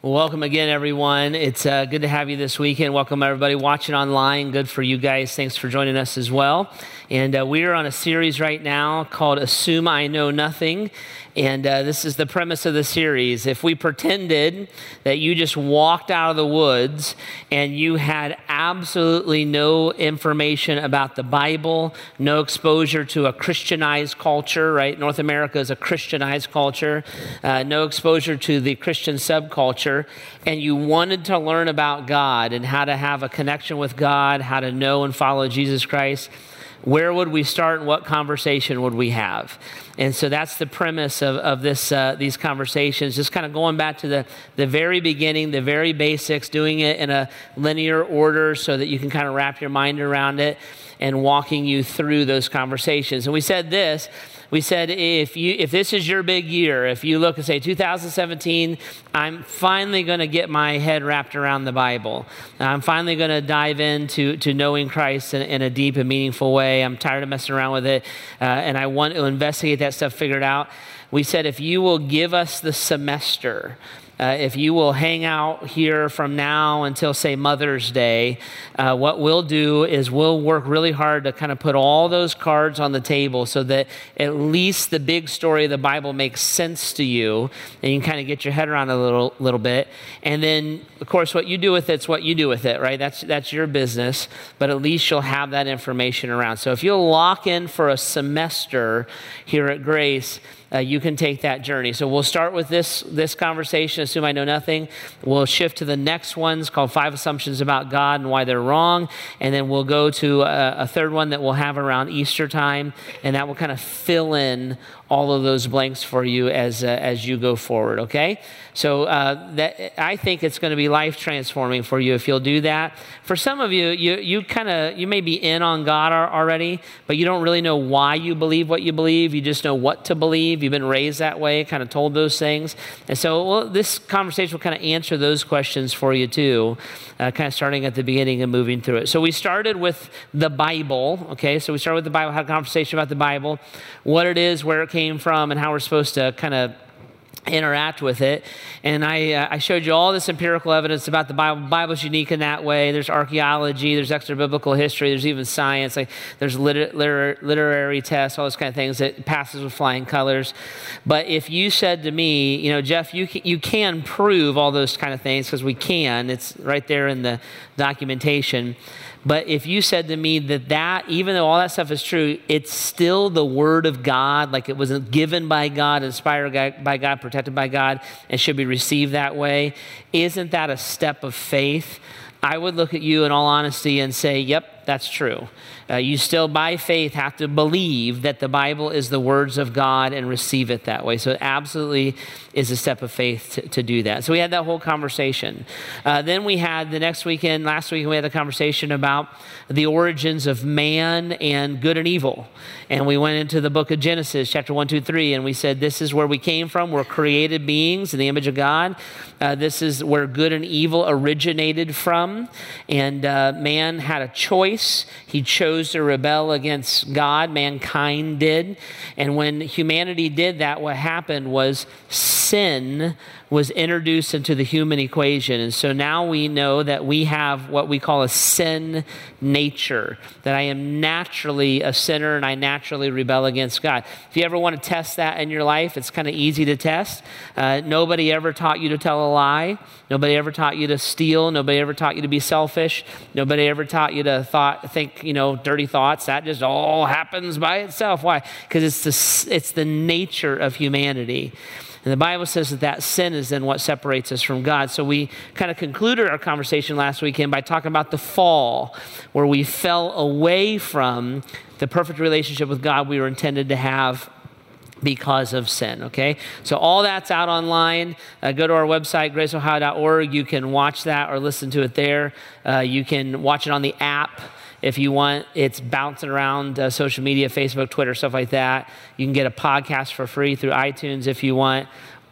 Welcome again, everyone. It's uh, good to have you this weekend. Welcome, everybody watching online. Good for you guys. Thanks for joining us as well. And uh, we are on a series right now called Assume I Know Nothing. And uh, this is the premise of the series. If we pretended that you just walked out of the woods and you had absolutely no information about the Bible, no exposure to a Christianized culture, right? North America is a Christianized culture, uh, no exposure to the Christian subculture, and you wanted to learn about God and how to have a connection with God, how to know and follow Jesus Christ where would we start and what conversation would we have? And so that's the premise of, of this, uh, these conversations, just kind of going back to the, the very beginning, the very basics, doing it in a linear order so that you can kind of wrap your mind around it and walking you through those conversations. And we said this we said if you if this is your big year, if you look and say 2017, I'm finally going to get my head wrapped around the Bible. I'm finally going to dive into to knowing Christ in, in, a deep and meaningful way. I'm tired of messing around with it, uh, and I want to investigate that stuff, figure it out. We said if you will give us the semester uh, if you will hang out here from now until, say, Mother's Day, uh, what we'll do is we'll work really hard to kind of put all those cards on the table so that at least the big story of the Bible makes sense to you and you can kind of get your head around a little, little bit. And then, of course, what you do with it's what you do with it, right? That's, that's your business, but at least you'll have that information around. So if you'll lock in for a semester here at Grace, uh, you can take that journey. So we'll start with this, this conversation, assume I know nothing. We'll shift to the next ones called Five Assumptions About God and Why They're Wrong. And then we'll go to a, a third one that we'll have around Easter time, and that will kind of fill in all of those blanks for you as, uh, as you go forward, okay? So uh, that, I think it's going to be life transforming for you if you'll do that. For some of you, you, you kind of, you may be in on God already, but you don't really know why you believe what you believe. You just know what to believe. You've been raised that way, kind of told those things. And so well, this conversation will kind of answer those questions for you too, uh, kind of starting at the beginning and moving through it. So we started with the Bible, okay? So we started with the Bible, had a conversation about the Bible, what it is, where it came came from and how we're supposed to kind of interact with it. And I, uh, I showed you all this empirical evidence about the Bible. The Bible's unique in that way. There's archaeology, there's extra biblical history, there's even science. Like there's liter- liter- literary tests, all those kind of things that passes with flying colors. But if you said to me, you know, Jeff, you you can prove all those kind of things because we can. It's right there in the documentation. But if you said to me that that, even though all that stuff is true, it's still the word of God, like it was given by God, inspired by God, protected by God, and should be received that way, isn't that a step of faith? I would look at you in all honesty and say, yep, that's true. Uh, you still, by faith, have to believe that the Bible is the words of God and receive it that way. So, it absolutely is a step of faith to, to do that. So, we had that whole conversation. Uh, then we had the next weekend, last week, we had a conversation about the origins of man and good and evil. And we went into the book of Genesis, chapter 1, 2, 3, and we said, This is where we came from. We're created beings in the image of God. Uh, this is where good and evil originated from. And uh, man had a choice. He chose to rebel against God, mankind did. And when humanity did that, what happened was sin was introduced into the human equation. And so now we know that we have what we call a sin nature, that I am naturally a sinner and I naturally rebel against God. If you ever want to test that in your life, it's kind of easy to test. Uh, nobody ever taught you to tell a lie. Nobody ever taught you to steal. Nobody ever taught you to be selfish. Nobody ever taught you to thought, think, you know, dirty thoughts. That just all happens by itself. Why? Because it's the, it's the nature of humanity. And the Bible says that that sin is then what separates us from God. So we kind of concluded our conversation last weekend by talking about the fall, where we fell away from the perfect relationship with God we were intended to have because of sin. Okay, so all that's out online. Uh, go to our website, graceohio.org. You can watch that or listen to it there. Uh, you can watch it on the app if you want. It's bouncing around uh, social media, Facebook, Twitter, stuff like that. You can get a podcast for free through iTunes if you want.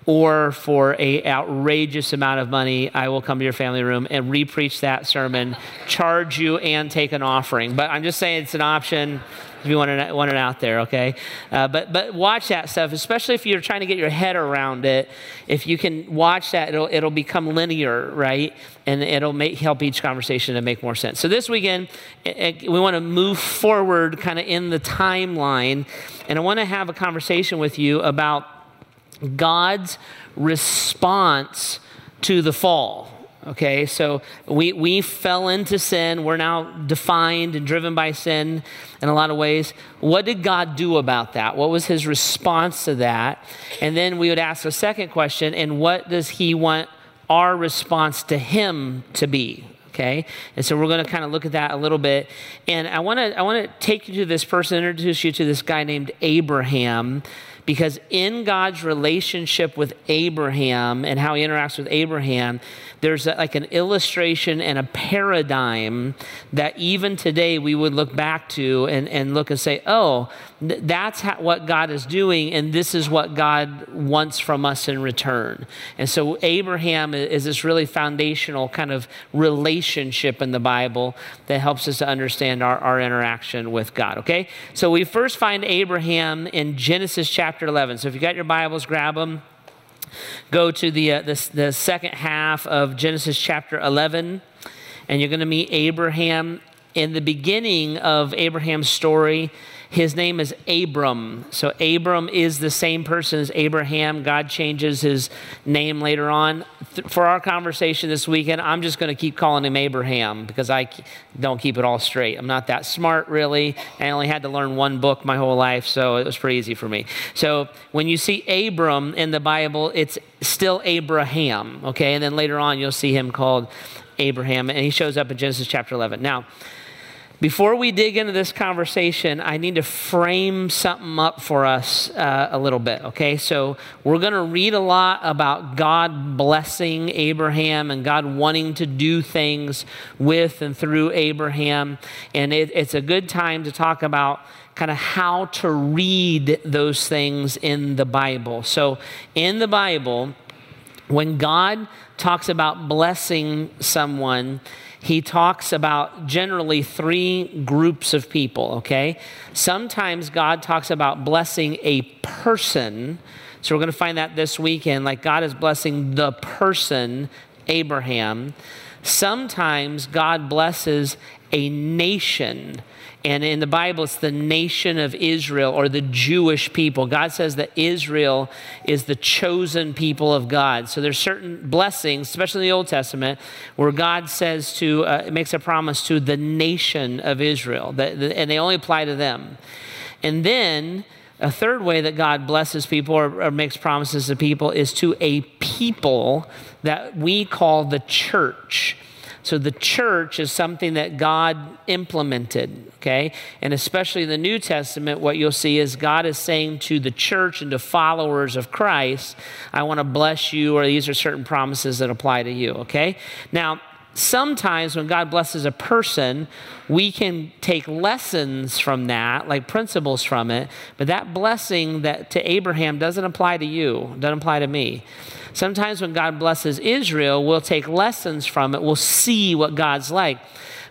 Or for a outrageous amount of money, I will come to your family room and repreach that sermon, charge you, and take an offering. But I'm just saying it's an option. If you want it, want it out there, okay? Uh, but, but watch that stuff, especially if you're trying to get your head around it. If you can watch that, it'll, it'll become linear, right? And it'll make, help each conversation to make more sense. So this weekend, it, it, we want to move forward kind of in the timeline. And I want to have a conversation with you about God's response to the fall. Okay, so we, we fell into sin. We're now defined and driven by sin in a lot of ways. What did God do about that? What was his response to that? And then we would ask a second question and what does he want our response to him to be? Okay, and so we're going to kind of look at that a little bit. And I want to I want to take you to this person, introduce you to this guy named Abraham because in God's relationship with Abraham and how he interacts with Abraham, there's a, like an illustration and a paradigm that even today we would look back to and, and look and say, oh, th- that's how, what God is doing, and this is what God wants from us in return. And so Abraham is this really foundational kind of relationship in the Bible that helps us to understand our, our interaction with God, okay? So we first find Abraham in Genesis chapter 11. So if you got your Bibles, grab them go to the, uh, the, the second half of Genesis chapter 11, and you're going to meet Abraham. In the beginning of Abraham's story, his name is Abram. So Abram is the same person as Abraham. God changes his name later on. For our conversation this weekend, I'm just going to keep calling him Abraham because I don't keep it all straight. I'm not that smart, really. I only had to learn one book my whole life, so it was pretty easy for me. So when you see Abram in the Bible, it's still Abraham, okay? And then later on, you'll see him called Abraham, and he shows up in Genesis chapter 11. Now, before we dig into this conversation, I need to frame something up for us uh, a little bit, okay? So, we're going to read a lot about God blessing Abraham and God wanting to do things with and through Abraham. And it, it's a good time to talk about kind of how to read those things in the Bible. So, in the Bible, when God talks about blessing someone, he talks about generally three groups of people, okay? Sometimes God talks about blessing a person. So we're going to find that this weekend. Like God is blessing the person, Abraham. Sometimes God blesses a nation. And in the Bible, it's the nation of Israel or the Jewish people. God says that Israel is the chosen people of God. So there's certain blessings, especially in the Old Testament, where God says to, uh, makes a promise to the nation of Israel, that, and they only apply to them. And then a third way that God blesses people or, or makes promises to people is to a people that we call the church. So the church is something that God implemented, okay? And especially in the New Testament, what you'll see is God is saying to the church and to followers of Christ, I want to bless you, or these are certain promises that apply to you, okay? Now, sometimes when God blesses a person, we can take lessons from that, like principles from it, but that blessing that to Abraham doesn't apply to you, doesn't apply to me. Sometimes when God blesses Israel, we'll take lessons from it, we'll see what God's like.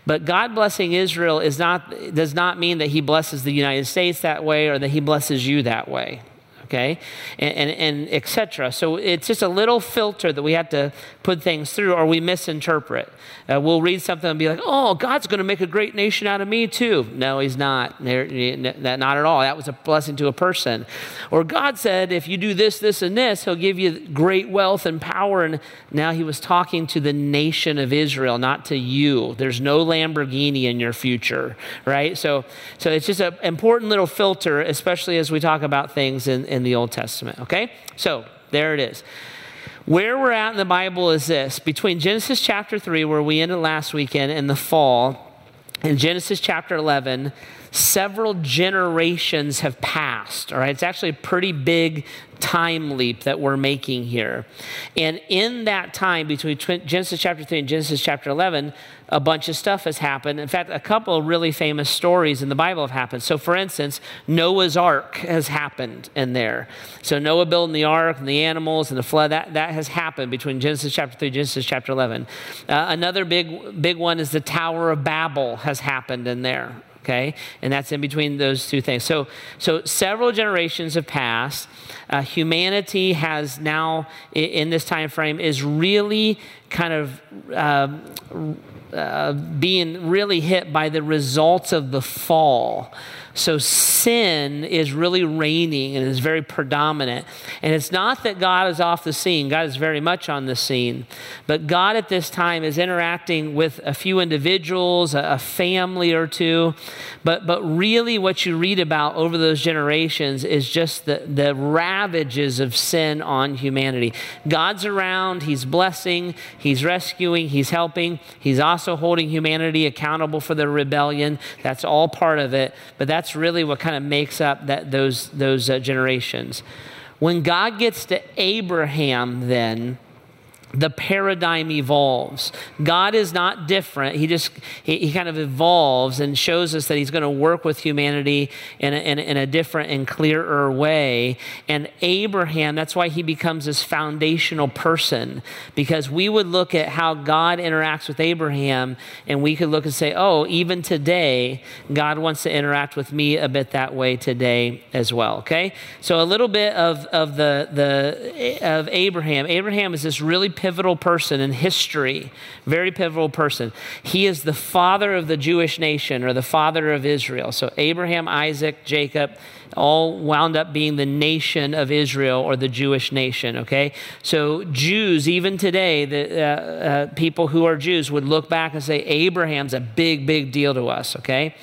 But God blessing Israel is not, does not mean that He blesses the United States that way or that He blesses you that way okay, and, and, and etc. So it's just a little filter that we have to put things through or we misinterpret. Uh, we'll read something and be like, oh, God's going to make a great nation out of me too. No, he's not. Not at all. That was a blessing to a person. Or God said, if you do this, this, and this, he'll give you great wealth and power. And now he was talking to the nation of Israel, not to you. There's no Lamborghini in your future, right? So, so it's just an important little filter, especially as we talk about things in, in the Old Testament, okay? So there it is. Where we're at in the Bible is this between Genesis chapter 3, where we ended last weekend, in the fall, and Genesis chapter 11, several generations have passed. All right, it's actually a pretty big time leap that we're making here. And in that time between Genesis chapter 3 and Genesis chapter 11, a bunch of stuff has happened. In fact, a couple of really famous stories in the Bible have happened. So, for instance, Noah's Ark has happened in there. So, Noah building the ark and the animals and the flood, that, that has happened between Genesis chapter 3 Genesis chapter 11. Uh, another big, big one is the Tower of Babel has happened in there okay? And that's in between those two things. So, so several generations have passed. Uh, humanity has now, in this time frame, is really kind of uh, uh, being really hit by the results of the fall. So sin is really reigning and is very predominant. And it's not that God is off the scene, God is very much on the scene. But God at this time is interacting with a few individuals, a, family or two. But, but really, what you read about over those generations is just the, the ravages of sin on humanity. God's around, He's blessing, He's rescuing, He's helping, He's also holding humanity accountable for their rebellion. That's all part of it. But that's that's really what kind of makes up that, those, those uh, generations. When God gets to Abraham, then, the paradigm evolves. God is not different. He just, he, he kind of evolves and shows us that he's going to work with humanity in a, in, in a different and clearer way. And Abraham, that's why he becomes this foundational person, because we would look at how God interacts with Abraham and we could look and say, oh, even today, God wants to interact with me a bit that way today as well. Okay? So a little bit of, of the, the, of Abraham. Abraham is this really pivotal person in history, very pivotal person. He is the father of the Jewish nation or the father of Israel. So Abraham, Isaac, Jacob, all wound up being the nation of Israel or the Jewish nation, okay? So, Jews, even today, the uh, uh, people who are Jews would look back and say, Abraham's a big, big deal to us, okay?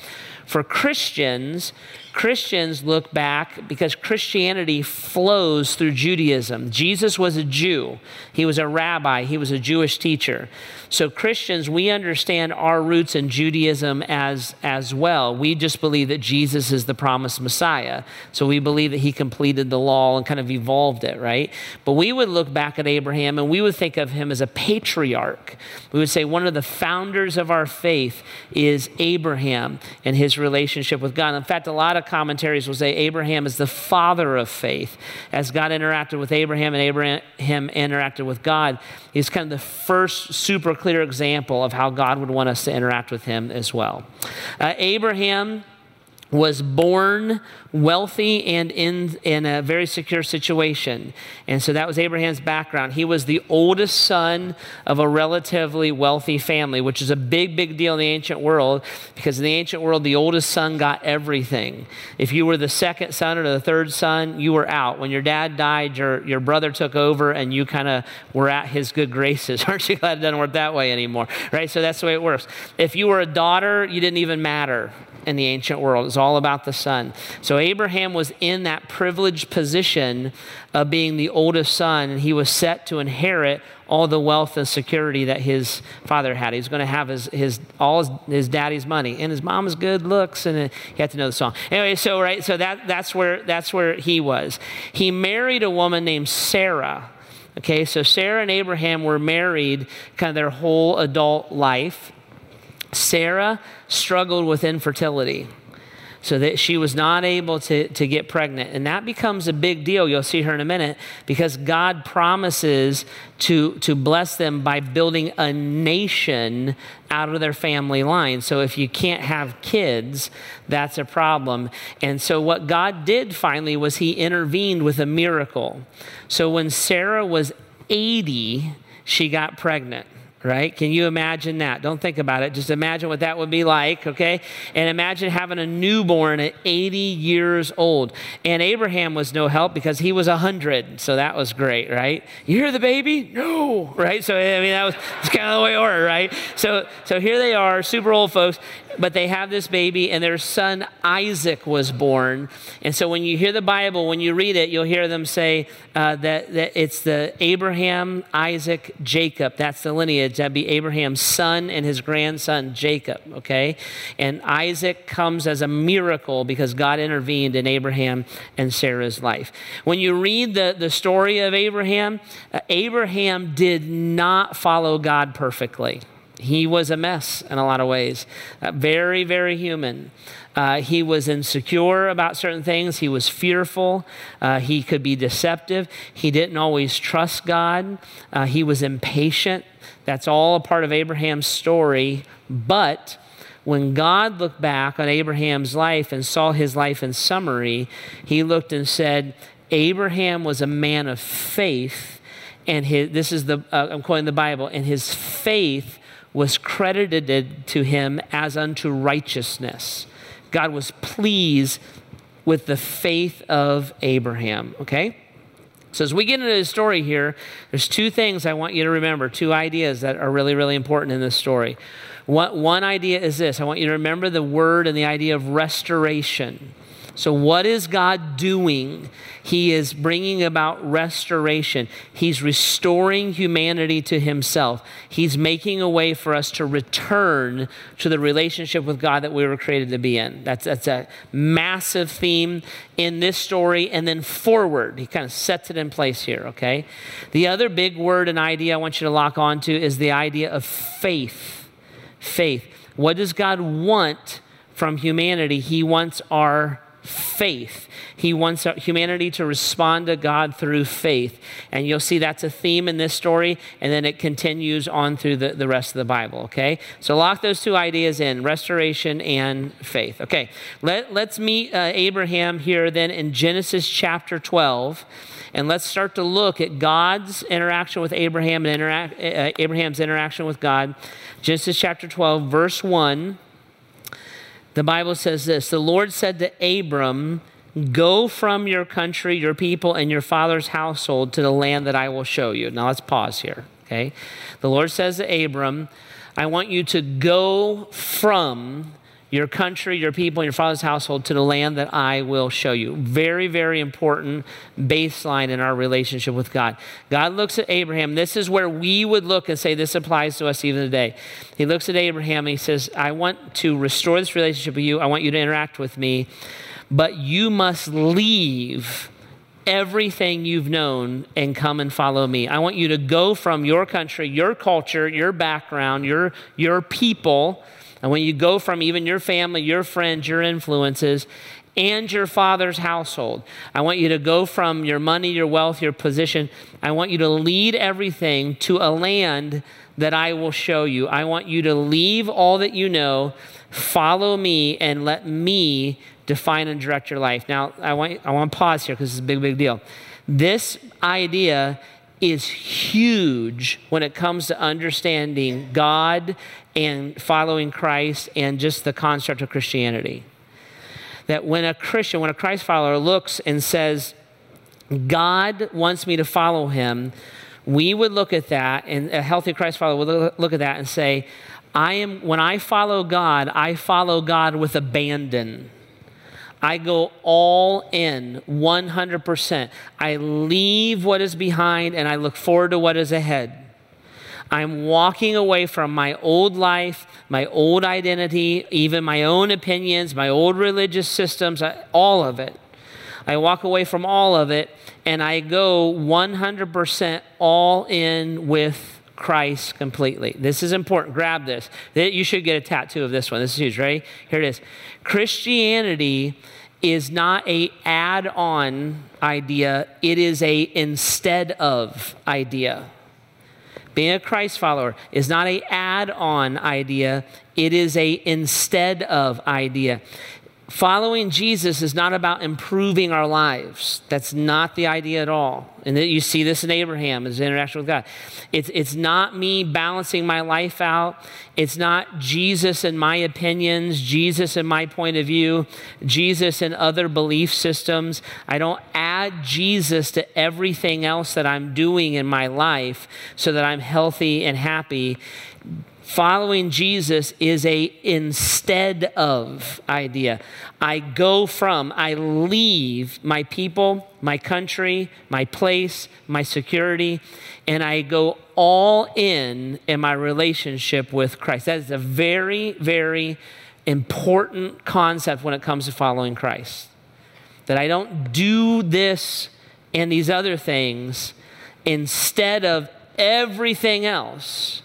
For Christians, Christians look back because Christianity flows through Judaism. Jesus was a Jew, he was a rabbi, he was a Jewish teacher. So, Christians, we understand our roots in Judaism as, as well. We just believe that Jesus is the promised Messiah. So, we believe that he completed the law and kind of evolved it, right? But we would look back at Abraham and we would think of him as a patriarch. We would say one of the founders of our faith is Abraham and his relationship with God. In fact, a lot of commentaries will say Abraham is the father of faith. As God interacted with Abraham and Abraham interacted with God, he's kind of the first super clear example of how God would want us to interact with him as well. Uh, Abraham was born wealthy and in, in a very secure situation. And so that was Abraham's background. He was the oldest son of a relatively wealthy family, which is a big, big deal in the ancient world because in the ancient world, the oldest son got everything. If you were the second son or the third son, you were out. When your dad died, your, your brother took over and you kind of were at his good graces. Aren't you glad it doesn't work that way anymore? Right? So that's the way it works. If you were a daughter, you didn't even matter in the ancient world. It's all about the son. So Abraham was in that privileged position of being the oldest son, and he was set to inherit all the wealth and security that his father had. He was going to have his, his all his, his daddy's money and his mom's good looks, and he had to know the song. Anyway, so right, so that that's where that's where he was. He married a woman named Sarah. Okay, so Sarah and Abraham were married kind of their whole adult life. Sarah struggled with infertility so that she was not able to, to get pregnant. And that becomes a big deal. You'll see her in a minute because God promises to, to bless them by building a nation out of their family line. So if you can't have kids, that's a problem. And so what God did finally was He intervened with a miracle. So when Sarah was 80, she got pregnant right? Can you imagine that? Don't think about it. Just imagine what that would be like, okay? And imagine having a newborn at 80 years old. And Abraham was no help because he was 100. So that was great, right? You hear the baby? No, right? So, I mean, that was kind of the way it worked, right? So, so here they are, super old folks but they have this baby, and their son Isaac was born. And so when you hear the Bible, when you read it, you'll hear them say uh, that, that it's the Abraham, Isaac, Jacob. That's the lineage. That'd be Abraham's son and his grandson Jacob, okay? And Isaac comes as a miracle because God intervened in Abraham and Sarah's life. When you read the, the story of Abraham, uh, Abraham did not follow God perfectly. He was a mess in a lot of ways, uh, very, very human. Uh, he was insecure about certain things. He was fearful. Uh, he could be deceptive. He didn't always trust God. Uh, he was impatient. That's all a part of Abraham's story. But when God looked back on Abraham's life and saw his life in summary, he looked and said, Abraham was a man of faith, and his, this is the, uh, I'm quoting the Bible, and his faith was credited to him as unto righteousness. God was pleased with the faith of Abraham, okay? So, as we get into the story here, there's two things I want you to remember, two ideas that are really, really important in this story. One, one idea is this I want you to remember the word and the idea of restoration. So, what is God doing? He is bringing about restoration. He's restoring humanity to Himself. He's making a way for us to return to the relationship with God that we were created to be in. That's, that's a massive theme in this story and then forward. He kind of sets it in place here, okay? The other big word and idea I want you to lock onto is the idea of faith. Faith. What does God want from humanity? He wants our faith. He wants humanity to respond to God through faith. And you'll see that's a theme in this story, and then it continues on through the, the rest of the Bible, okay? So lock those two ideas in restoration and faith. Okay, Let, let's meet uh, Abraham here then in Genesis chapter 12. And let's start to look at God's interaction with Abraham and interac- uh, Abraham's interaction with God. Genesis chapter 12, verse 1 the Bible says this The Lord said to Abram, Go from your country, your people, and your father's household to the land that I will show you. Now let's pause here, okay? The Lord says to Abram, I want you to go from your country, your people, your father's household to the land that I will show you. Very, very important baseline in our relationship with God. God looks at Abraham. This is where we would look and say, This applies to us even today. He looks at Abraham and he says, I want to restore this relationship with you. I want you to interact with me, but you must leave everything you've known and come and follow me. I want you to go from your country, your culture, your background, your, your people and when you go from even your family, your friends, your influences, and your father's household, I want you to go from your money, your wealth, your position. I want you to lead everything to a land that I will show you. I want you to leave all that you know, follow me, and let me define and direct your life. Now, I want, I want to pause here because it's a big, big deal. This idea is huge when it comes to understanding God and following Christ and just the construct of Christianity. That when a Christian, when a Christ follower looks and says, God wants me to follow him, we would look at that, and a healthy Christ follower would look at that and say, I am, when I follow God, I follow God with abandon. I go all in 100%. I leave what is behind and I look forward to what is ahead. I'm walking away from my old life, my old identity, even my own opinions, my old religious systems, all of it. I walk away from all of it and I go 100% all in with Christ completely. This is important. Grab this. You should get a tattoo of this one. This is huge. Ready? Here it is. Christianity is not a add-on idea. It is a instead of idea. Being a Christ follower is not a add-on idea. It is a instead of idea. Following Jesus is not about improving our lives. That's not the idea at all. And that you see this in Abraham, his interaction with God. It's, it's not me balancing my life out. It's not Jesus and my opinions, Jesus and my point of view, Jesus and other belief systems. I don't add Jesus to everything else that I'm doing in my life so that I'm healthy and happy Following Jesus is a instead of idea. I go from, I leave my people, my country, my place, my security, and I go all in in my relationship with Christ. That is a very, very important concept when it comes to following Christ. That I don't do this and these other things instead of everything else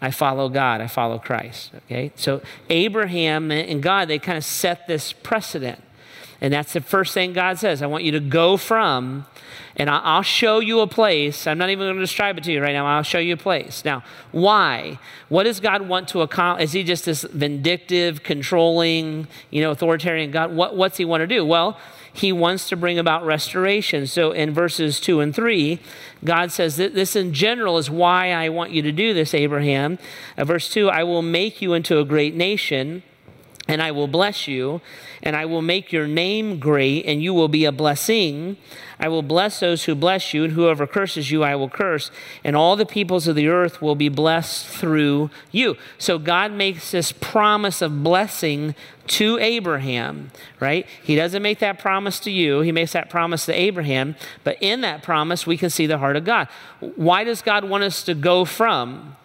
I follow God, I follow Christ. Okay? So Abraham and God, they kind of set this precedent. And that's the first thing God says. I want you to go from, and I'll show you a place. I'm not even going to describe it to you right now. I'll show you a place. Now, why? What does God want to accomplish? Is he just this vindictive, controlling, you know, authoritarian God? What, what's he want to do? Well, he wants to bring about restoration. So in verses 2 and 3, God says that this in general is why I want you to do this, Abraham. Uh, verse 2 I will make you into a great nation and I will bless you, and I will make your name great, and you will be a blessing. I will bless those who bless you, and whoever curses you, I will curse, and all the peoples of the earth will be blessed through you. So God makes this promise of blessing to Abraham, right? He doesn't make that promise to you, he makes that promise to Abraham, but in that promise, we can see the heart of God. Why does God want us to go from?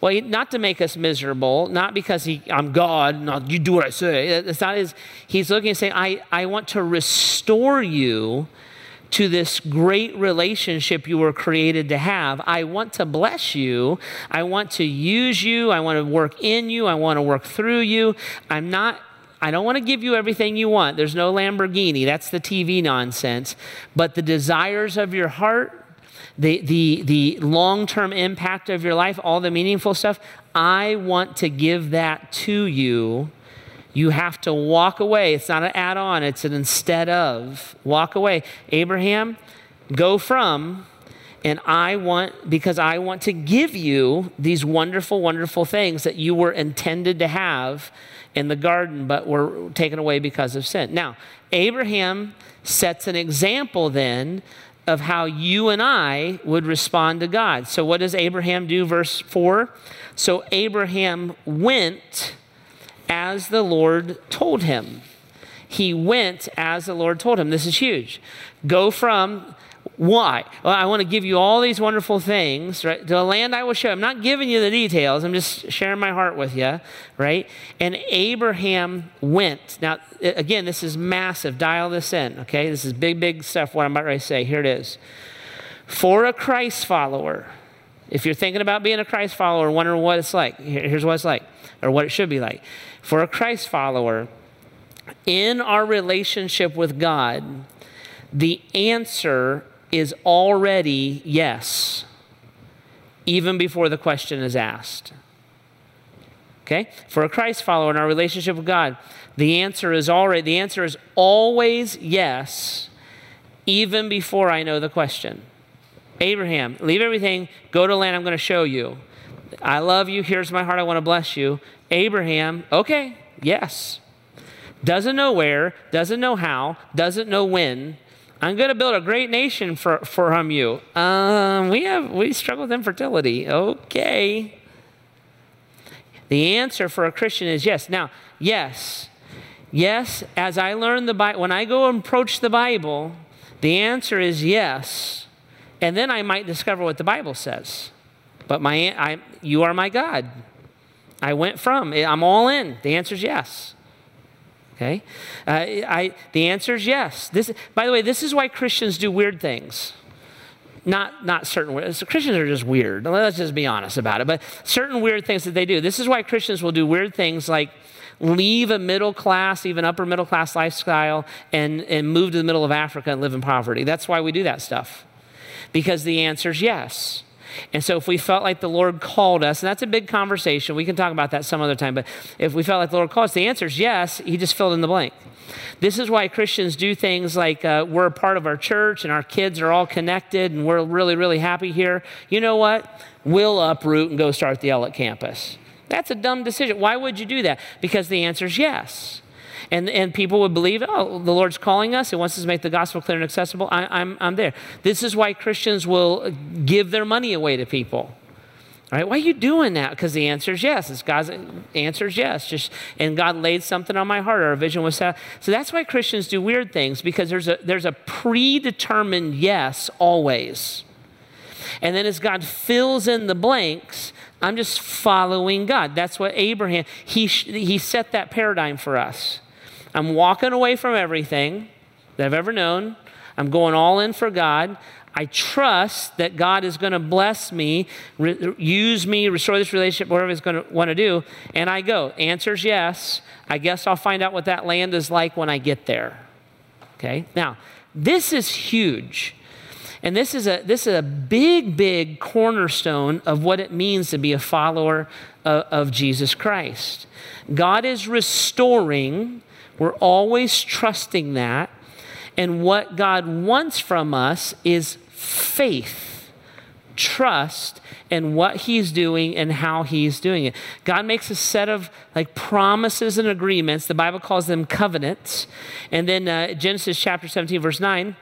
Well, not to make us miserable, not because he, I'm God, not you do what I say. It's not his, he's looking and saying, I, I want to restore you to this great relationship you were created to have. I want to bless you. I want to use you. I want to work in you. I want to work through you. I'm not I don't want to give you everything you want. There's no Lamborghini. That's the TV nonsense. But the desires of your heart, the, the, the long term impact of your life, all the meaningful stuff, I want to give that to you. You have to walk away. It's not an add on, it's an instead of. Walk away. Abraham, go from, and I want, because I want to give you these wonderful, wonderful things that you were intended to have in the garden, but were taken away because of sin. Now, Abraham sets an example then of how you and I would respond to God. So, what does Abraham do? Verse 4 So, Abraham went as the Lord told him. He went as the Lord told him. This is huge. Go from why? Well, I want to give you all these wonderful things, right? To the land I will show. I'm not giving you the details. I'm just sharing my heart with you, right? And Abraham went. Now, again, this is massive. Dial this in, okay? This is big, big stuff, what I'm about to say. Here it is. For a Christ follower, if you're thinking about being a Christ follower, wondering what it's like, here's what it's like, or what it should be like. For a Christ follower, in our relationship with God, the answer is already yes, even before the question is asked. Okay? For a Christ follower in our relationship with God, the answer is already the answer is always yes, even before I know the question. Abraham, leave everything, go to land I'm going to show you. I love you, here's my heart, I want to bless you. Abraham, okay, yes. Doesn't know where, doesn't know how, doesn't know when, I'm going to build a great nation for, from you. Um, we have we struggle with infertility. Okay. The answer for a Christian is yes. Now, yes, yes. As I learn the Bible, when I go and approach the Bible, the answer is yes, and then I might discover what the Bible says. But my, I, you are my God. I went from. I'm all in. The answer is yes. Okay? Uh, I, the answer is yes. This, by the way, this is why Christians do weird things. Not, not certain Christians are just weird. Let's just be honest about it. But certain weird things that they do. This is why Christians will do weird things like leave a middle class, even upper middle class lifestyle, and, and move to the middle of Africa and live in poverty. That's why we do that stuff. Because the answer is yes. And so, if we felt like the Lord called us, and that's a big conversation, we can talk about that some other time, but if we felt like the Lord called us, the answer is yes. He just filled in the blank. This is why Christians do things like uh, we're a part of our church and our kids are all connected and we're really, really happy here. You know what? We'll uproot and go start the at campus. That's a dumb decision. Why would you do that? Because the answer is yes and, and people would believe, oh, the Lord's calling us. He wants us to make the gospel clear and accessible. I, I'm, I'm there. This is why Christians will give their money away to people. All right, why are you doing that? Because the answer is yes. It's God's answer is yes. Just and God laid something on my heart, a vision was set. So that's why Christians do weird things because there's a there's a predetermined yes always. And then as God fills in the blanks, I'm just following God. That's what Abraham he he set that paradigm for us. I'm walking away from everything that I've ever known. I'm going all in for God. I trust that God is going to bless me, re- use me, restore this relationship, whatever He's going to want to do. And I go. Answer's yes. I guess I'll find out what that land is like when I get there. Okay? Now, this is huge. And this is a this is a big, big cornerstone of what it means to be a follower of, of Jesus Christ. God is restoring. We're always trusting that. And what God wants from us is faith, trust in what He's doing and how He's doing it. God makes a set of like promises and agreements. The Bible calls them covenants. And then uh, Genesis chapter 17, verse 9.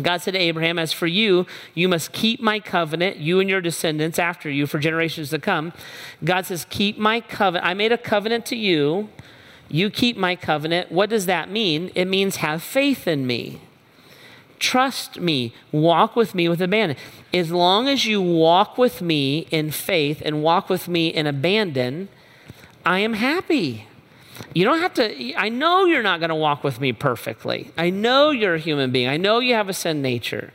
God said to Abraham, As for you, you must keep my covenant, you and your descendants after you for generations to come. God says, Keep my covenant. I made a covenant to you. You keep my covenant. What does that mean? It means have faith in me. Trust me. Walk with me with abandon. As long as you walk with me in faith and walk with me in abandon, I am happy. You don't have to, I know you're not going to walk with me perfectly. I know you're a human being. I know you have a sin nature.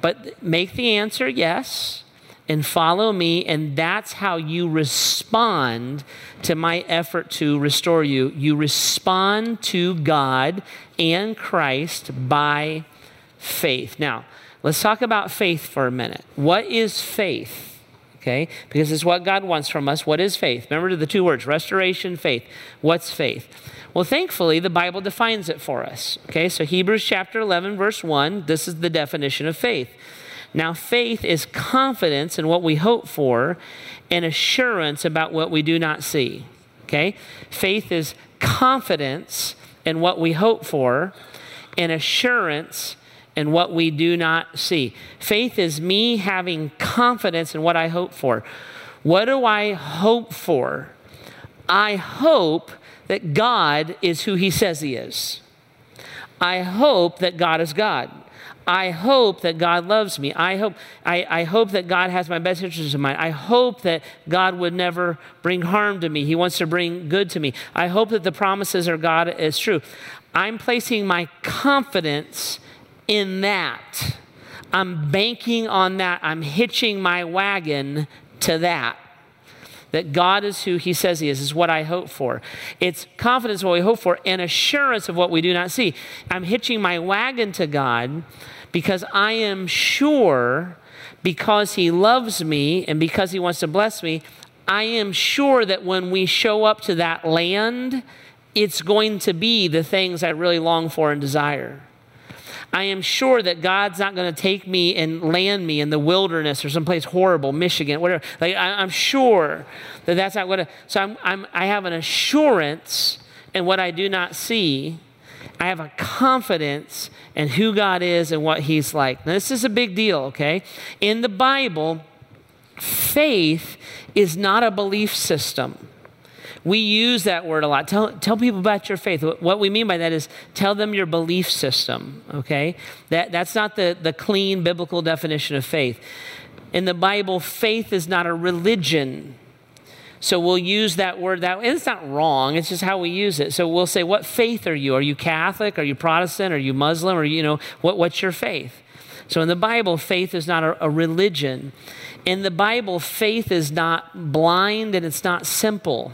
But make the answer yes and follow me, and that's how you respond to my effort to restore you. You respond to God and Christ by faith. Now, let's talk about faith for a minute. What is faith? Okay? Because it's what God wants from us. What is faith? Remember the two words restoration, faith. What's faith? Well, thankfully, the Bible defines it for us, okay? So, Hebrews chapter 11, verse 1, this is the definition of faith. Now, faith is confidence in what we hope for and assurance about what we do not see, okay? Faith is confidence in what we hope for and assurance and what we do not see. Faith is me having confidence in what I hope for. What do I hope for? I hope that God is who He says He is. I hope that God is God. I hope that God loves me. I hope, I, I hope that God has my best interests in mind. I hope that God would never bring harm to me. He wants to bring good to me. I hope that the promises of God is true. I'm placing my confidence in that. I'm banking on that. I'm hitching my wagon to that. That God is who He says He is, is what I hope for. It's confidence what we hope for and assurance of what we do not see. I'm hitching my wagon to God because I am sure, because He loves me and because He wants to bless me, I am sure that when we show up to that land, it's going to be the things I really long for and desire. I am sure that God's not going to take me and land me in the wilderness or someplace horrible, Michigan, whatever. Like, I, am sure that that's not going to. So I'm, I'm, I have an assurance in what I do not see. I have a confidence in who God is and what He's like. Now, this is a big deal, okay? In the Bible, faith is not a belief system. We use that word a lot. Tell, tell people about your faith. What we mean by that is tell them your belief system, okay? That, that's not the, the clean biblical definition of faith. In the Bible, faith is not a religion. So we'll use that word that and it's not wrong, it's just how we use it. So we'll say, What faith are you? Are you Catholic? Are you Protestant? Are you Muslim? Or you know, what, what's your faith? So in the Bible, faith is not a, a religion. In the Bible, faith is not blind and it's not simple.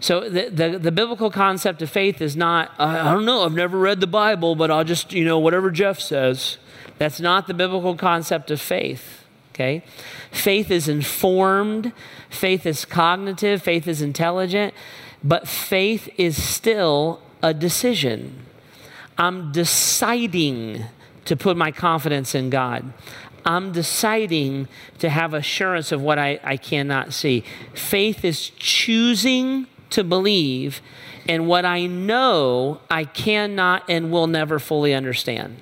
So the, the, the, biblical concept of faith is not, I don't know, I've never read the Bible, but I'll just, you know, whatever Jeff says. That's not the biblical concept of faith, okay? Faith is informed, faith is cognitive, faith is intelligent, but faith is still a decision. I'm deciding to put my confidence in God. I'm deciding to have assurance of what I, I cannot see. Faith is choosing to believe in what I know I cannot and will never fully understand.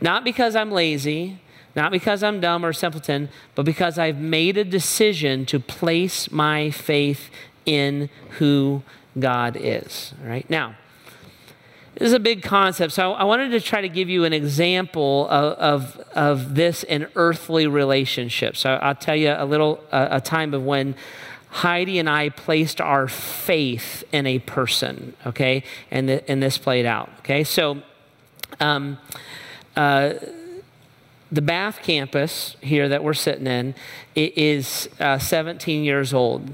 Not because I'm lazy, not because I'm dumb or simpleton, but because I've made a decision to place my faith in who God is. Right? Now, this is a big concept, so I wanted to try to give you an example of, of, of this in earthly relationships. So I'll tell you a little uh, a time of when Heidi and I placed our faith in a person, okay? And, the, and this played out, okay? So, um, uh, the Bath campus here that we're sitting in is uh, 17 years old.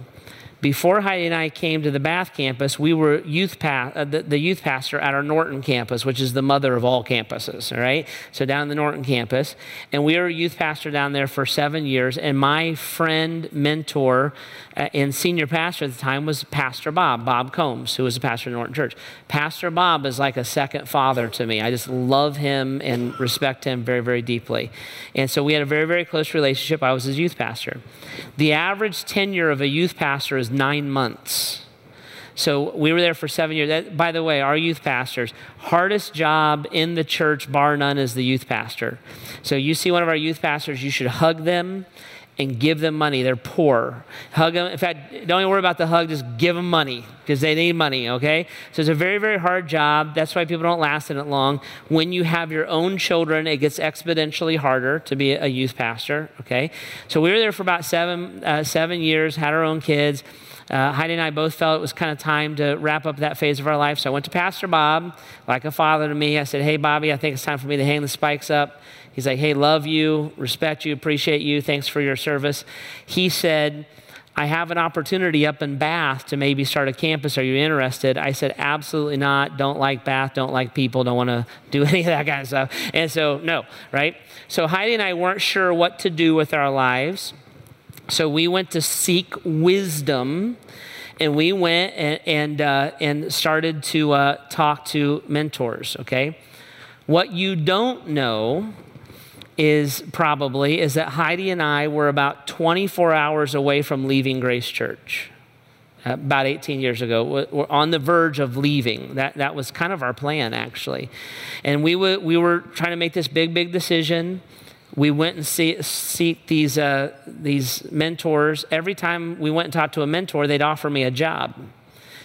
Before Heidi and I came to the Bath campus, we were youth pa- uh, the, the, youth pastor at our Norton campus, which is the mother of all campuses, all right? So down in the Norton campus. And we were a youth pastor down there for seven years. And my friend, mentor, uh, and senior pastor at the time was Pastor Bob, Bob Combs, who was a pastor in Norton Church. Pastor Bob is like a second father to me. I just love him and respect him very, very deeply. And so we had a very, very close relationship. I was his youth pastor. The average tenure of a youth pastor is nine months. So we were there for seven years. That, by the way, our youth pastors, hardest job in the church, bar none, is the youth pastor. So you see one of our youth pastors, you should hug them and give them money. They're poor. Hug them. In fact, don't even worry about the hug, just give them money because they need money, okay? So it's a very, very hard job. That's why people don't last in it long. When you have your own children, it gets exponentially harder to be a youth pastor, okay? So we were there for about seven, uh, seven years, had our own kids. Uh, Heidi and I both felt it was kind of time to wrap up that phase of our life. So I went to Pastor Bob, like a father to me. I said, Hey, Bobby, I think it's time for me to hang the spikes up. He's like, hey, love you, respect you, appreciate you, thanks for your service. He said, I have an opportunity up in Bath to maybe start a campus. Are you interested? I said, absolutely not. Don't like Bath, don't like people, don't want to do any of that kind of stuff. And so, no, right? So Heidi and I weren't sure what to do with our lives. So we went to seek wisdom and we went and, and, uh, and started to uh, talk to mentors, okay? What you don't know is probably is that Heidi and I were about 24 hours away from leaving Grace Church. Uh, about 18 years ago, we're on the verge of leaving. That, that was kind of our plan, actually. And we, w- we were trying to make this big, big decision. We went and see, seek these, uh, these mentors. Every time we went and talked to a mentor, they'd offer me a job.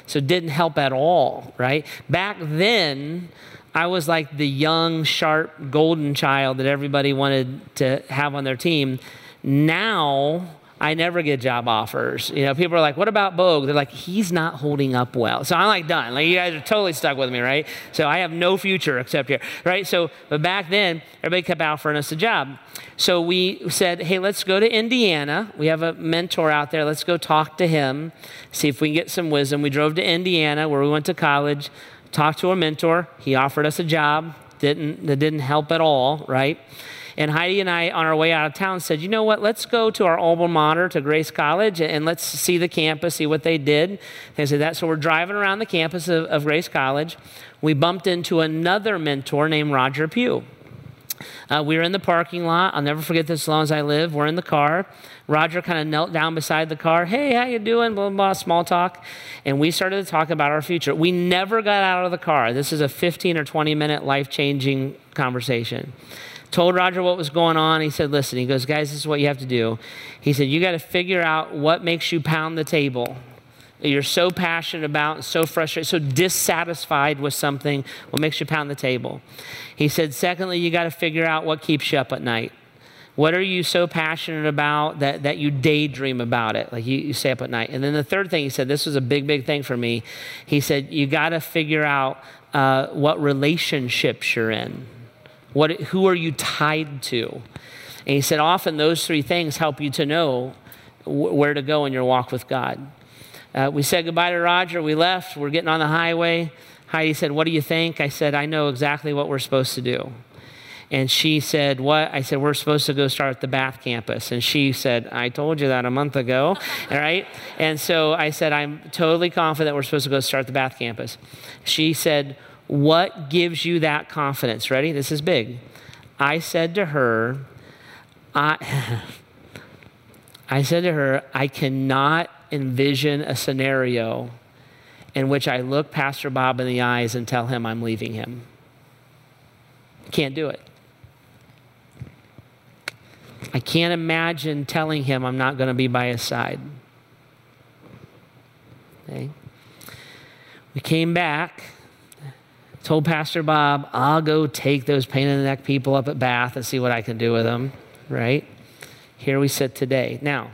So it didn't help at all, right? Back then, I was like the young, sharp, golden child that everybody wanted to have on their team. Now, I never get job offers. You know, people are like, what about Bogue? They're like, he's not holding up well. So I'm like done. Like you guys are totally stuck with me, right? So I have no future except here, right? So, but back then, everybody kept offering us a job. So we said, hey, let's go to Indiana. We have a mentor out there. Let's go talk to him, see if we can get some wisdom. We drove to Indiana where we went to college talked to a mentor. He offered us a job. Didn't, that didn't help at all, right? And Heidi and I, on our way out of town, said, you know what, let's go to our alma mater, to Grace College, and let's see the campus, see what they did. They said that. So we're driving around the campus of, of Grace College. We bumped into another mentor named Roger Pugh. Uh, we were in the parking lot. I'll never forget this as long as I live. We're in the car. Roger kind of knelt down beside the car. Hey, how you doing? Blah, blah, blah, small talk. And we started to talk about our future. We never got out of the car. This is a 15 or 20 minute life changing conversation. Told Roger what was going on. He said, listen, he goes, guys, this is what you have to do. He said, you got to figure out what makes you pound the table you're so passionate about, and so frustrated, so dissatisfied with something, what makes you pound the table. He said, secondly, you got to figure out what keeps you up at night. What are you so passionate about that, that you daydream about it? Like you, you stay up at night. And then the third thing he said, this was a big, big thing for me. He said, you got to figure out uh, what relationships you're in. What, who are you tied to? And he said, often those three things help you to know where to go in your walk with God. Uh, we said goodbye to Roger. We left. We're getting on the highway. Heidi said, What do you think? I said, I know exactly what we're supposed to do. And she said, What? I said, We're supposed to go start the Bath campus. And she said, I told you that a month ago. All right. And so I said, I'm totally confident we're supposed to go start the Bath campus. She said, What gives you that confidence? Ready? This is big. I said to her, I, I said to her, I cannot envision a scenario in which I look Pastor Bob in the eyes and tell him I'm leaving him. Can't do it. I can't imagine telling him I'm not going to be by his side. Okay? We came back, told Pastor Bob, I'll go take those pain in the neck people up at Bath and see what I can do with them, right? Here we sit today. Now,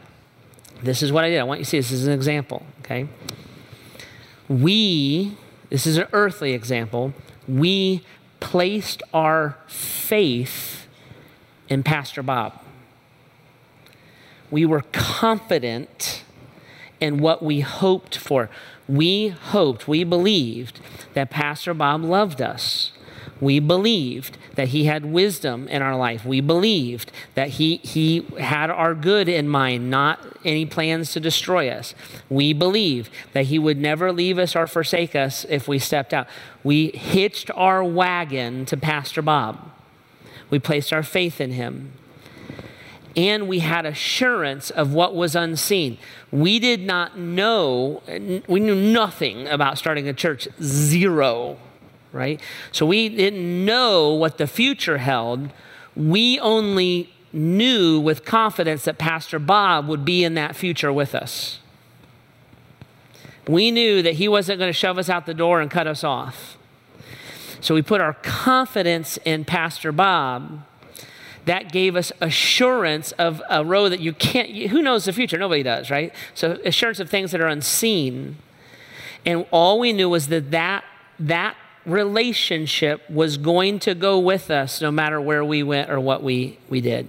this is what I did. I want you to see this is an example, okay? We, this is an earthly example, we placed our faith in Pastor Bob. We were confident in what we hoped for. We hoped, we believed that Pastor Bob loved us. We believed that he had wisdom in our life. We believed that he, he had our good in mind, not any plans to destroy us. We believed that he would never leave us or forsake us if we stepped out. We hitched our wagon to Pastor Bob. We placed our faith in him. And we had assurance of what was unseen. We did not know, we knew nothing about starting a church, zero right? So we didn't know what the future held. We only knew with confidence that Pastor Bob would be in that future with us. We knew that he wasn't going to shove us out the door and cut us off. So we put our confidence in Pastor Bob. That gave us assurance of a road that you can't, who knows the future? Nobody does, right? So assurance of things that are unseen. And all we knew was that that, that relationship was going to go with us no matter where we went or what we, we did.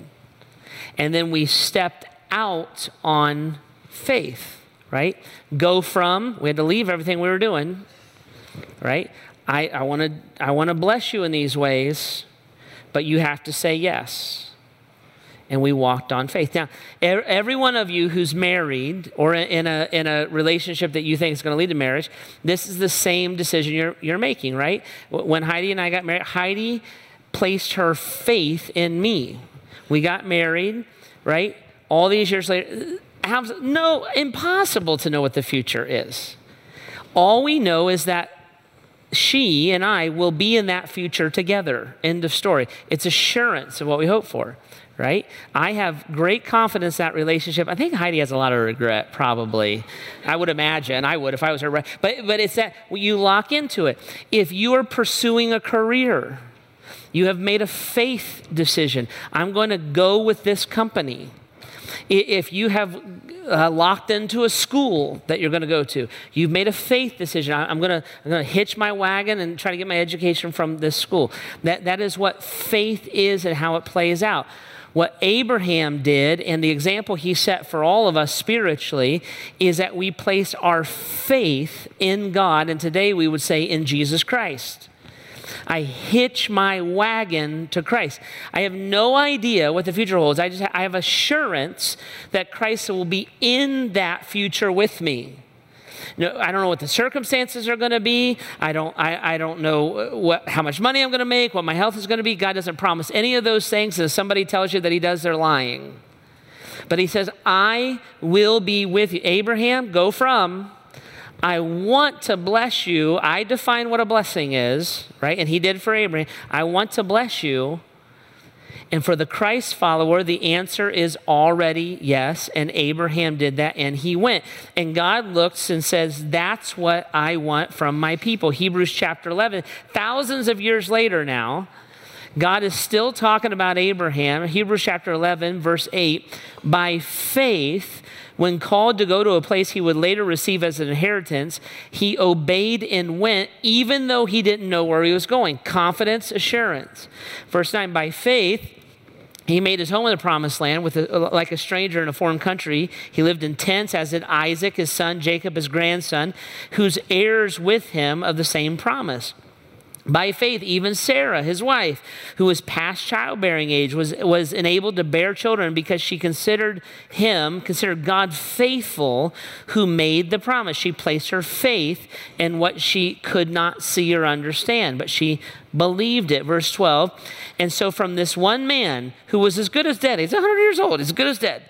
And then we stepped out on faith, right? Go from, we had to leave everything we were doing, right? I, I want to I wanna bless you in these ways, but you have to say yes and we walked on faith. Now, every one of you who's married or in a, in a relationship that you think is going to lead to marriage, this is the same decision you're, you're making, right? When Heidi and I got married, Heidi placed her faith in me. We got married, right? All these years later, no, impossible to know what the future is. All we know is that she and I will be in that future together. End of story. It's assurance of what we hope for right? I have great confidence that relationship. I think Heidi has a lot of regret, probably. I would imagine I would if I was her. But but it's that you lock into it. If you are pursuing a career, you have made a faith decision. I'm going to go with this company. If you have uh, locked into a school that you're going to go to, you've made a faith decision. I'm going to I'm going to hitch my wagon and try to get my education from this school. That that is what faith is and how it plays out. What Abraham did and the example he set for all of us spiritually is that we place our faith in God, and today we would say in Jesus Christ. I hitch my wagon to Christ. I have no idea what the future holds. I just I have assurance that Christ will be in that future with me. I don't know what the circumstances are going to be. I don't, I, I don't know what, how much money I'm going to make, what my health is going to be. God doesn't promise any of those things. If somebody tells you that He does, they're lying. But He says, I will be with you. Abraham, go from. I want to bless you. I define what a blessing is, right? And he did for Abraham. I want to bless you and for the Christ follower, the answer is already yes. And Abraham did that and he went. And God looks and says, That's what I want from my people. Hebrews chapter 11, thousands of years later now, God is still talking about Abraham. Hebrews chapter 11, verse 8. By faith, when called to go to a place he would later receive as an inheritance, he obeyed and went, even though he didn't know where he was going. Confidence, assurance. Verse 9, by faith, he made his home in the promised land with a, like a stranger in a foreign country. He lived in tents, as did Isaac, his son, Jacob, his grandson, whose heirs with him of the same promise. By faith, even Sarah, his wife, who was past childbearing age, was, was enabled to bear children because she considered him, considered God faithful who made the promise. She placed her faith in what she could not see or understand, but she believed it. Verse 12. And so, from this one man who was as good as dead, he's 100 years old, as good as dead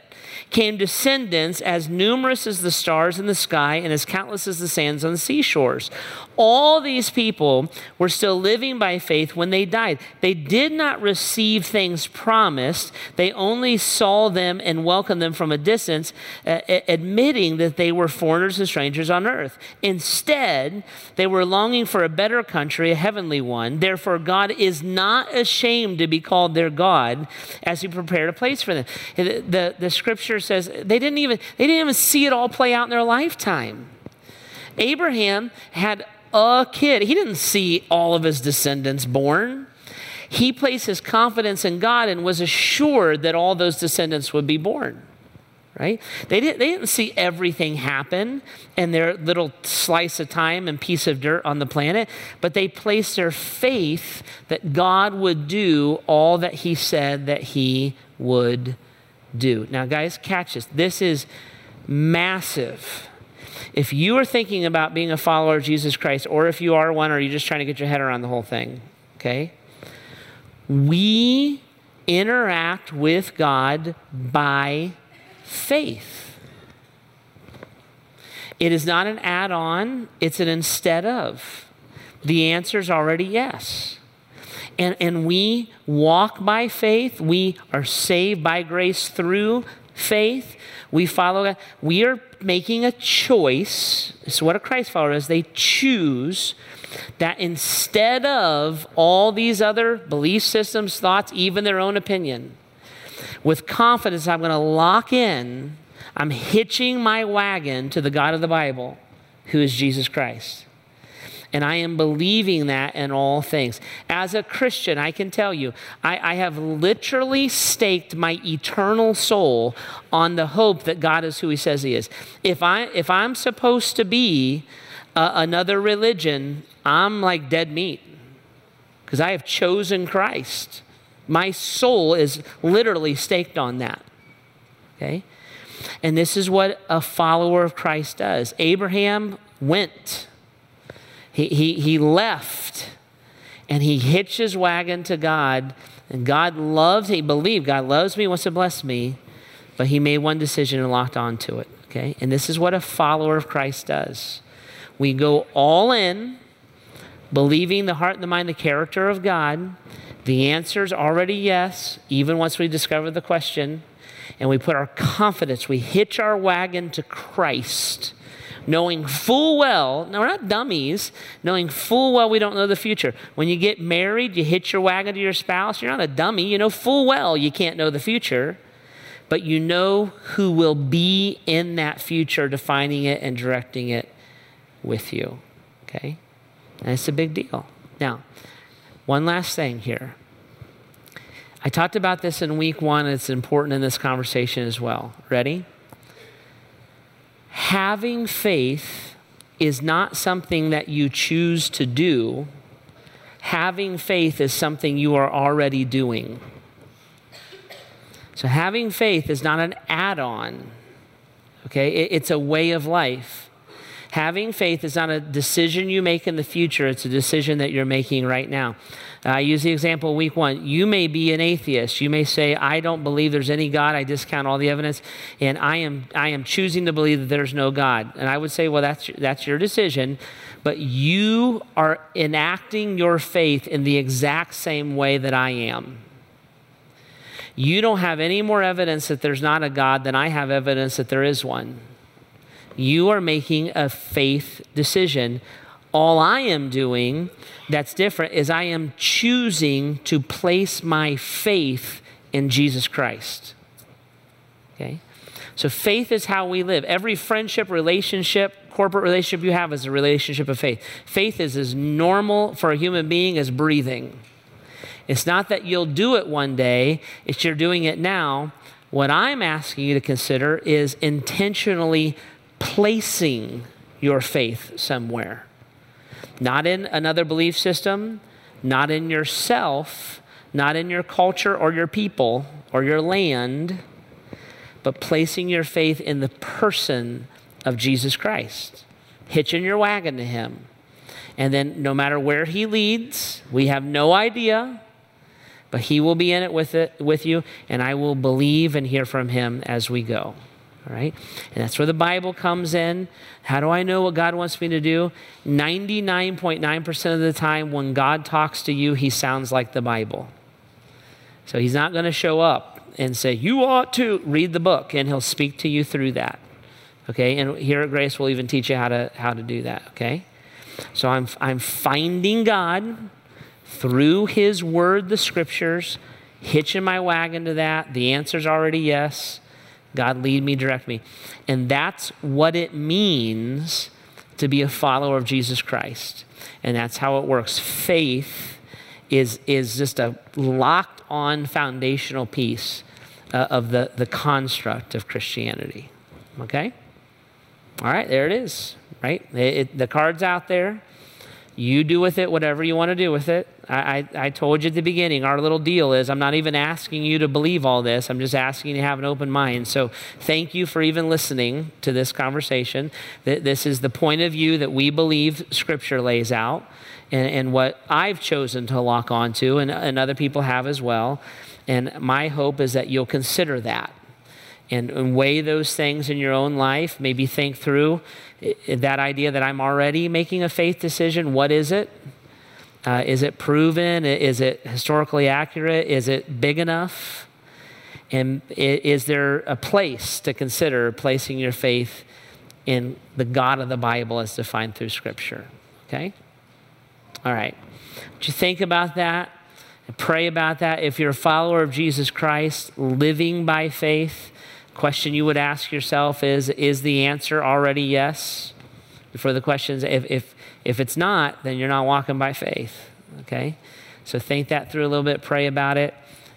came descendants as numerous as the stars in the sky and as countless as the sands on the seashores. All these people were still living by faith when they died. They did not receive things promised, they only saw them and welcomed them from a distance, uh, admitting that they were foreigners and strangers on earth. Instead, they were longing for a better country, a heavenly one. Therefore, God is not ashamed to be called their God as He prepared a place for them. The, the, the scripture says they didn't even they didn't even see it all play out in their lifetime. Abraham had a kid. He didn't see all of his descendants born. He placed his confidence in God and was assured that all those descendants would be born. right? They didn't, they didn't see everything happen in their little slice of time and piece of dirt on the planet, but they placed their faith that God would do all that He said that He would do. Now, guys, catch this. This is massive. If you are thinking about being a follower of Jesus Christ, or if you are one, or you're just trying to get your head around the whole thing, okay? We interact with God by faith. It is not an add on, it's an instead of. The answer is already yes. And, and we walk by faith. We are saved by grace through faith. We follow God. We are making a choice. It's what a Christ follower is. They choose that instead of all these other belief systems, thoughts, even their own opinion, with confidence, I'm going to lock in, I'm hitching my wagon to the God of the Bible, who is Jesus Christ. And I am believing that in all things. As a Christian, I can tell you, I, I, have literally staked my eternal soul on the hope that God is who He says He is. If, I, if I'm supposed to be uh, another religion, I'm like dead meat because I have chosen Christ. My soul is literally staked on that. Okay? And this is what a follower of Christ does. Abraham went, he, he, he left, and he hitched his wagon to God. And God loves, he believed, God loves me, wants to bless me, but he made one decision and locked on to it. Okay? And this is what a follower of Christ does. We go all in, believing the heart and the mind, the character of God. The answer is already yes, even once we discover the question. And we put our confidence, we hitch our wagon to Christ, knowing full well, no, we're not dummies, knowing full well we don't know the future. When you get married, you hitch your wagon to your spouse, you're not a dummy. You know full well you can't know the future, but you know who will be in that future, defining it and directing it with you. Okay? And it's a big deal. Now, one last thing here. I talked about this in week one, it's important in this conversation as well. Ready? Having faith is not something that you choose to do, having faith is something you are already doing. So, having faith is not an add on, okay? It's a way of life. Having faith is not a decision you make in the future, it's a decision that you're making right now. I use the example week one. You may be an atheist. You may say, I don't believe there's any God. I discount all the evidence. And I am, I am choosing to believe that there's no God. And I would say, well, that's, that's your decision. But you are enacting your faith in the exact same way that I am. You don't have any more evidence that there's not a God than I have evidence that there is one. You are making a faith decision. All I am doing that's different is I am choosing to place my faith in Jesus Christ. Okay? So faith is how we live. Every friendship, relationship, corporate relationship you have is a relationship of faith. Faith is as normal for a human being as breathing. It's not that you'll do it one day, it's you're doing it now. What I'm asking you to consider is intentionally placing your faith somewhere. Not in another belief system, not in yourself, not in your culture or your people or your land, but placing your faith in the person of Jesus Christ, hitching your wagon to Him. And then, no matter where He leads, we have no idea, but He will be in it with, it with you, and I will believe and hear from Him as we go. All right? And that's where the Bible comes in. How do I know what God wants me to do? 99.9% of the time, when God talks to you, he sounds like the Bible. So he's not going to show up and say, You ought to read the book, and he'll speak to you through that. Okay? And here at Grace, we'll even teach you how to, how to do that. Okay? So I'm, I'm finding God through his word, the scriptures, hitching my wagon to that. The answer's already yes. God, lead me, direct me. And that's what it means to be a follower of Jesus Christ. And that's how it works. Faith is, is just a locked on foundational piece uh, of the, the construct of Christianity. Okay? All right, there it is, right? It, it, the card's out there. You do with it whatever you want to do with it. I, I, I, told you at the beginning, our little deal is I'm not even asking you to believe all this. I'm just asking you to have an open mind. So thank you for even listening to this conversation. This is the point of view that we believe Scripture lays out and, and what I've chosen to lock onto, and, and other people have as well. And my hope is that you'll consider that and, and, weigh those things in your own life. Maybe think through that idea that I'm already making a faith decision. What is it? Uh, is it proven? Is it historically accurate? Is it big enough? And is there a place to consider placing your faith in the God of the Bible as defined through Scripture? Okay? All right. Would you think about that? Pray about that. If you're a follower of Jesus Christ, living by faith, question you would ask yourself is Is the answer already yes? Before the questions, if, if, if it's not, then you're not walking by faith. Okay? So think that through a little bit, pray about it,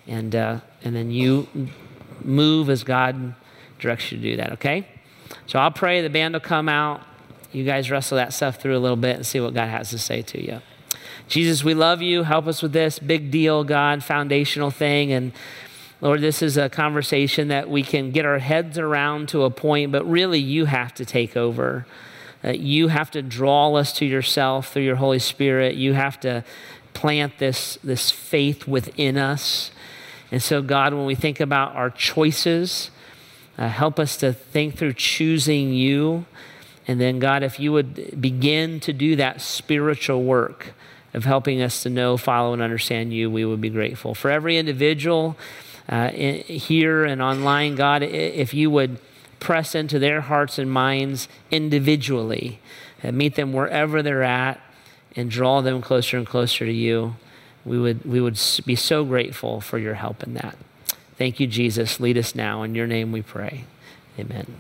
and, uh, and then you move as God directs you to do that. Okay? So I'll pray the band will come out. You guys wrestle that stuff through a little bit and see what God has to say to you. Jesus, we love you. Help us with this big deal, God, foundational thing. And Lord, this is a conversation that we can get our heads around to a point, but really you have to take over. Uh, you have to draw us to yourself through your Holy Spirit. You have to plant this, this faith within us. And so, God, when we think about our choices, uh, help us to think through choosing you. And then, God, if you would begin to do that spiritual work of helping us to know, follow, and understand you, we would be grateful. For every individual uh, here and online, God, if you would press into their hearts and minds individually, and meet them wherever they're at, and draw them closer and closer to you, we would, we would be so grateful for your help in that. Thank you, Jesus. Lead us now. In your name we pray. Amen.